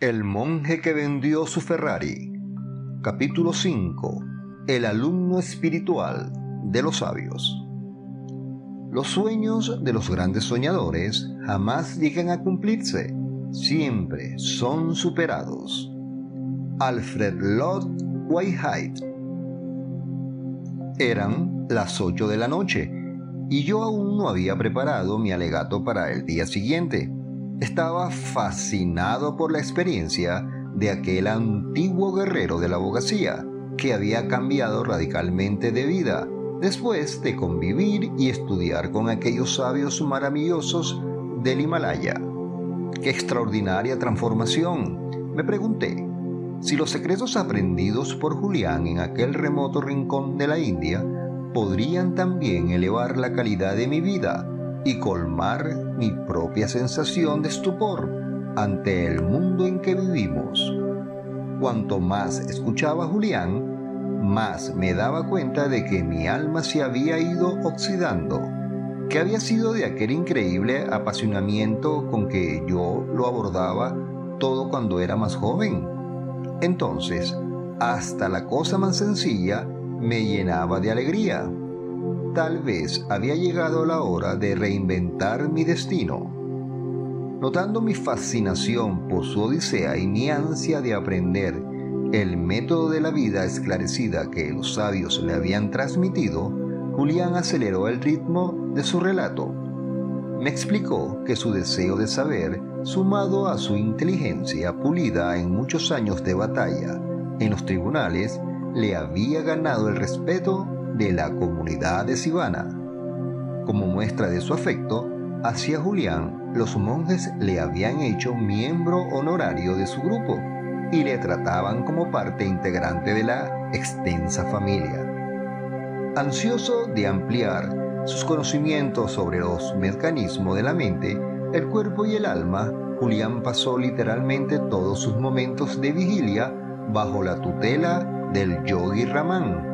El monje que vendió su Ferrari. Capítulo 5. El alumno espiritual de los sabios. Los sueños de los grandes soñadores jamás llegan a cumplirse, siempre son superados. Alfred Lord Whitehead. Eran las 8 de la noche y yo aún no había preparado mi alegato para el día siguiente. Estaba fascinado por la experiencia de aquel antiguo guerrero de la abogacía que había cambiado radicalmente de vida después de convivir y estudiar con aquellos sabios maravillosos del Himalaya. ¡Qué extraordinaria transformación! Me pregunté si los secretos aprendidos por Julián en aquel remoto rincón de la India podrían también elevar la calidad de mi vida y colmar mi propia sensación de estupor ante el mundo en que vivimos. Cuanto más escuchaba a Julián, más me daba cuenta de que mi alma se había ido oxidando, que había sido de aquel increíble apasionamiento con que yo lo abordaba todo cuando era más joven. Entonces, hasta la cosa más sencilla me llenaba de alegría tal vez había llegado la hora de reinventar mi destino. Notando mi fascinación por su odisea y mi ansia de aprender el método de la vida esclarecida que los sabios le habían transmitido, Julián aceleró el ritmo de su relato. Me explicó que su deseo de saber, sumado a su inteligencia pulida en muchos años de batalla en los tribunales, le había ganado el respeto de la comunidad de Sivana. Como muestra de su afecto hacia Julián, los monjes le habían hecho miembro honorario de su grupo y le trataban como parte integrante de la extensa familia. Ansioso de ampliar sus conocimientos sobre los mecanismos de la mente, el cuerpo y el alma, Julián pasó literalmente todos sus momentos de vigilia bajo la tutela del yogi Ramán,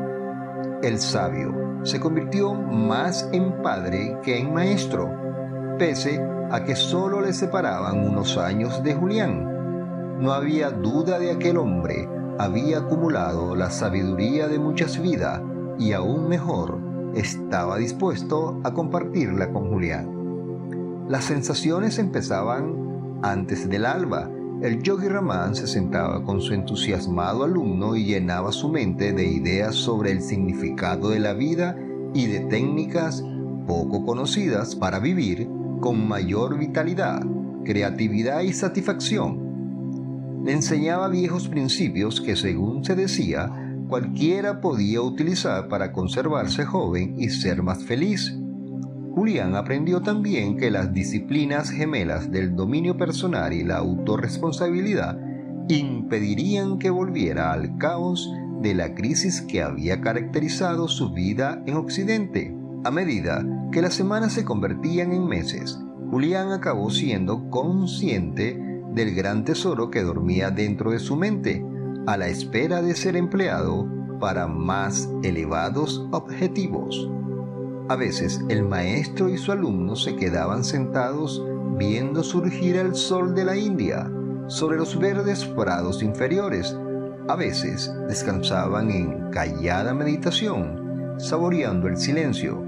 el sabio se convirtió más en padre que en maestro, pese a que solo le separaban unos años de Julián. No había duda de aquel hombre había acumulado la sabiduría de muchas vidas y aún mejor, estaba dispuesto a compartirla con Julián. Las sensaciones empezaban antes del alba el yogi Ramán se sentaba con su entusiasmado alumno y llenaba su mente de ideas sobre el significado de la vida y de técnicas poco conocidas para vivir con mayor vitalidad, creatividad y satisfacción. Le enseñaba viejos principios que, según se decía, cualquiera podía utilizar para conservarse joven y ser más feliz. Julián aprendió también que las disciplinas gemelas del dominio personal y la autorresponsabilidad impedirían que volviera al caos de la crisis que había caracterizado su vida en Occidente. A medida que las semanas se convertían en meses, Julián acabó siendo consciente del gran tesoro que dormía dentro de su mente, a la espera de ser empleado para más elevados objetivos. A veces el maestro y su alumno se quedaban sentados viendo surgir el sol de la India sobre los verdes prados inferiores. A veces descansaban en callada meditación, saboreando el silencio.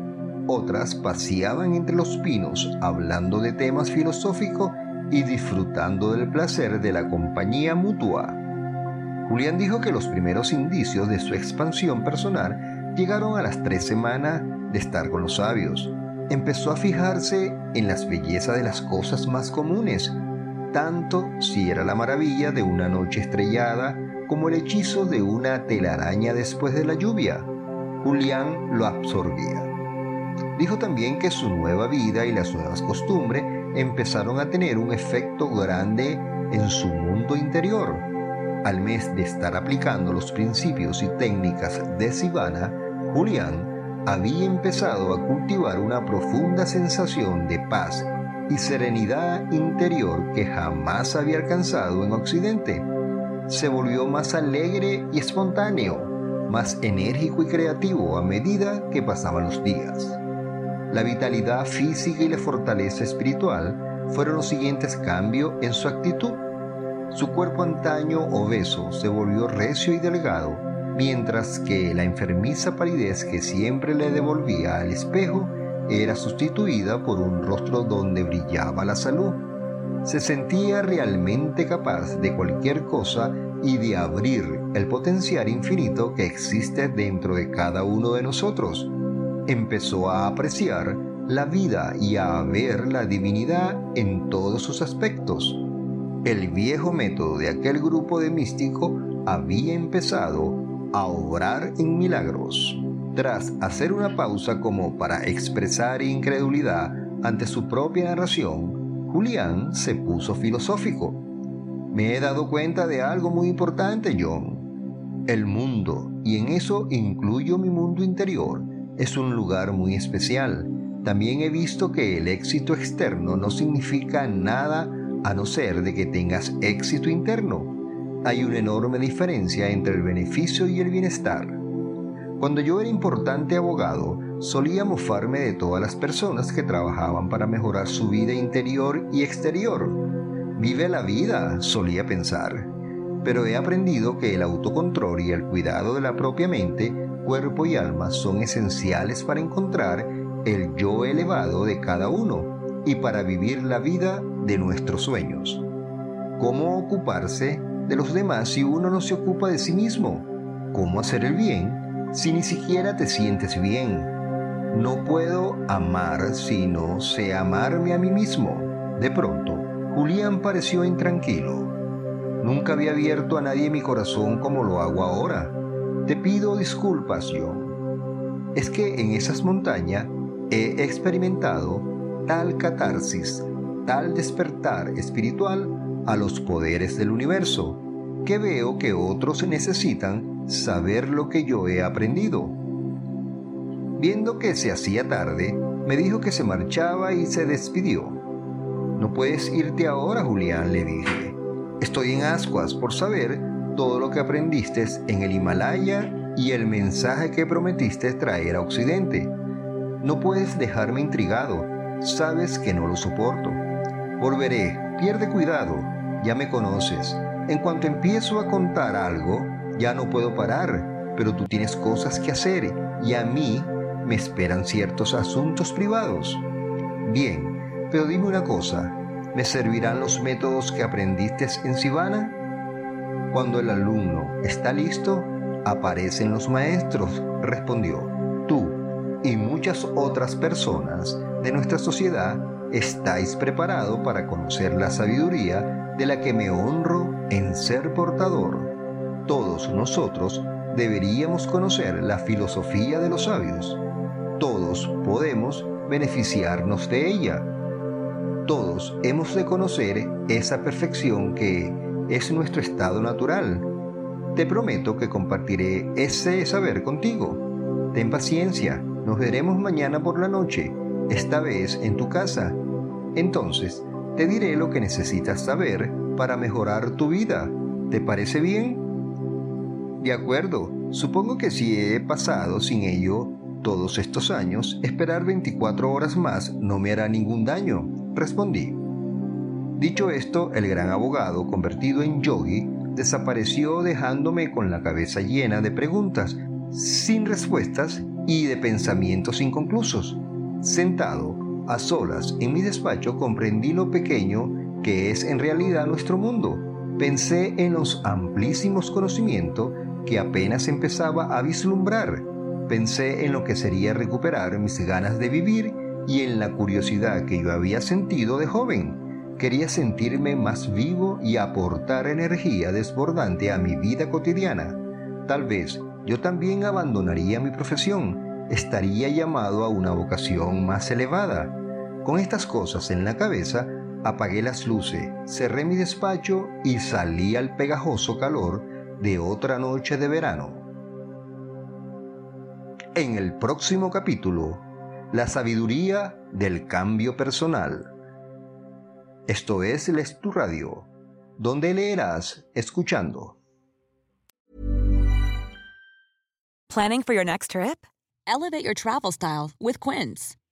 Otras paseaban entre los pinos hablando de temas filosóficos y disfrutando del placer de la compañía mutua. Julián dijo que los primeros indicios de su expansión personal llegaron a las tres semanas de estar con los sabios. Empezó a fijarse en las bellezas de las cosas más comunes, tanto si era la maravilla de una noche estrellada como el hechizo de una telaraña después de la lluvia. Julián lo absorbía. Dijo también que su nueva vida y las nuevas costumbres empezaron a tener un efecto grande en su mundo interior. Al mes de estar aplicando los principios y técnicas de Sivana, Julián había empezado a cultivar una profunda sensación de paz y serenidad interior que jamás había alcanzado en Occidente. Se volvió más alegre y espontáneo, más enérgico y creativo a medida que pasaban los días. La vitalidad física y la fortaleza espiritual fueron los siguientes cambios en su actitud. Su cuerpo antaño obeso se volvió recio y delgado, mientras que la enfermiza palidez que siempre le devolvía al espejo era sustituida por un rostro donde brillaba la salud. Se sentía realmente capaz de cualquier cosa y de abrir el potencial infinito que existe dentro de cada uno de nosotros empezó a apreciar la vida y a ver la divinidad en todos sus aspectos. El viejo método de aquel grupo de místicos había empezado a obrar en milagros. Tras hacer una pausa como para expresar incredulidad ante su propia narración, Julián se puso filosófico. Me he dado cuenta de algo muy importante, John. El mundo, y en eso incluyo mi mundo interior, es un lugar muy especial. También he visto que el éxito externo no significa nada a no ser de que tengas éxito interno. Hay una enorme diferencia entre el beneficio y el bienestar. Cuando yo era importante abogado, solía mofarme de todas las personas que trabajaban para mejorar su vida interior y exterior. Vive la vida, solía pensar. Pero he aprendido que el autocontrol y el cuidado de la propia mente cuerpo y alma son esenciales para encontrar el yo elevado de cada uno y para vivir la vida de nuestros sueños. ¿Cómo ocuparse de los demás si uno no se ocupa de sí mismo? ¿Cómo hacer el bien si ni siquiera te sientes bien? No puedo amar si no sé amarme a mí mismo. De pronto, Julián pareció intranquilo. Nunca había abierto a nadie mi corazón como lo hago ahora. Te pido disculpas, John. Es que en esas montañas he experimentado tal catarsis, tal despertar espiritual a los poderes del universo, que veo que otros necesitan saber lo que yo he aprendido. Viendo que se hacía tarde, me dijo que se marchaba y se despidió. No puedes irte ahora, Julián, le dije. Estoy en ascuas por saber todo lo que aprendiste en el Himalaya y el mensaje que prometiste traer a Occidente. No puedes dejarme intrigado, sabes que no lo soporto. Volveré, pierde cuidado, ya me conoces. En cuanto empiezo a contar algo, ya no puedo parar, pero tú tienes cosas que hacer y a mí me esperan ciertos asuntos privados. Bien, pero dime una cosa, ¿me servirán los métodos que aprendiste en Sivana? Cuando el alumno está listo, aparecen los maestros, respondió. Tú y muchas otras personas de nuestra sociedad estáis preparados para conocer la sabiduría de la que me honro en ser portador. Todos nosotros deberíamos conocer la filosofía de los sabios. Todos podemos beneficiarnos de ella. Todos hemos de conocer esa perfección que es nuestro estado natural. Te prometo que compartiré ese saber contigo. Ten paciencia, nos veremos mañana por la noche, esta vez en tu casa. Entonces, te diré lo que necesitas saber para mejorar tu vida. ¿Te parece bien? De acuerdo, supongo que si he pasado sin ello todos estos años, esperar 24 horas más no me hará ningún daño, respondí. Dicho esto, el gran abogado, convertido en yogi, desapareció dejándome con la cabeza llena de preguntas, sin respuestas y de pensamientos inconclusos. Sentado, a solas, en mi despacho, comprendí lo pequeño que es en realidad nuestro mundo. Pensé en los amplísimos conocimientos que apenas empezaba a vislumbrar. Pensé en lo que sería recuperar mis ganas de vivir y en la curiosidad que yo había sentido de joven Quería sentirme más vivo y aportar energía desbordante a mi vida cotidiana. Tal vez yo también abandonaría mi profesión, estaría llamado a una vocación más elevada. Con estas cosas en la cabeza, apagué las luces, cerré mi despacho y salí al pegajoso calor de otra noche de verano. En el próximo capítulo, la sabiduría del cambio personal. Esto es Les Tu Radio, donde leerás escuchando. Planning for your next trip? Elevate your travel style with Quince.